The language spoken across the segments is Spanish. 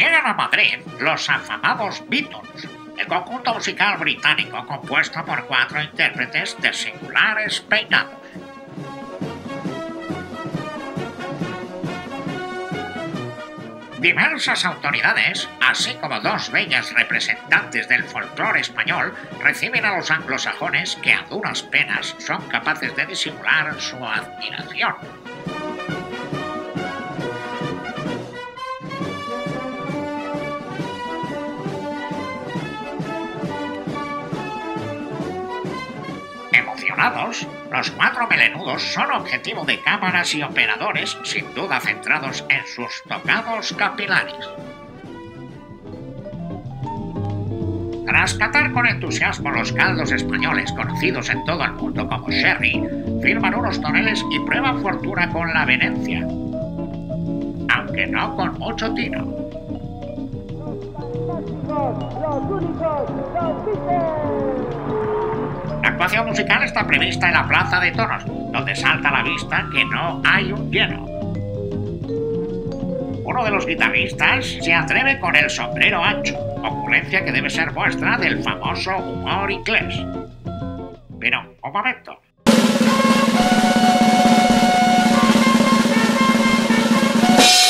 Llegan a Madrid los afamados Beatles, el conjunto musical británico compuesto por cuatro intérpretes de singulares peinados. Diversas autoridades, así como dos bellas representantes del folclore español, reciben a los anglosajones que a duras penas son capaces de disimular su admiración. Los cuatro melenudos son objetivo de cámaras y operadores, sin duda centrados en sus tocados capilares. Tras catar con entusiasmo los caldos españoles conocidos en todo el mundo como sherry, firman unos toneles y prueban fortuna con la Venecia. Aunque no con mucho tino. La actuación musical está prevista en la Plaza de Toros, donde salta a la vista que no hay un lleno. Uno de los guitarristas se atreve con el sombrero ancho, ocurrencia que debe ser muestra del famoso humor inglés. Pero, un momento.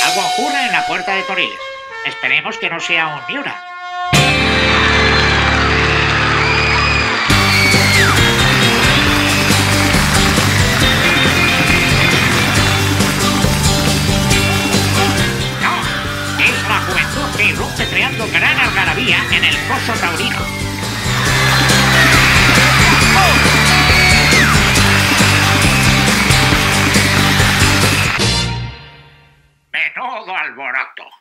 Algo ocurre en la puerta de Toriles. Esperemos que no sea un Miura. Creando gran algarabía en el coso taurino. Menudo alboroto.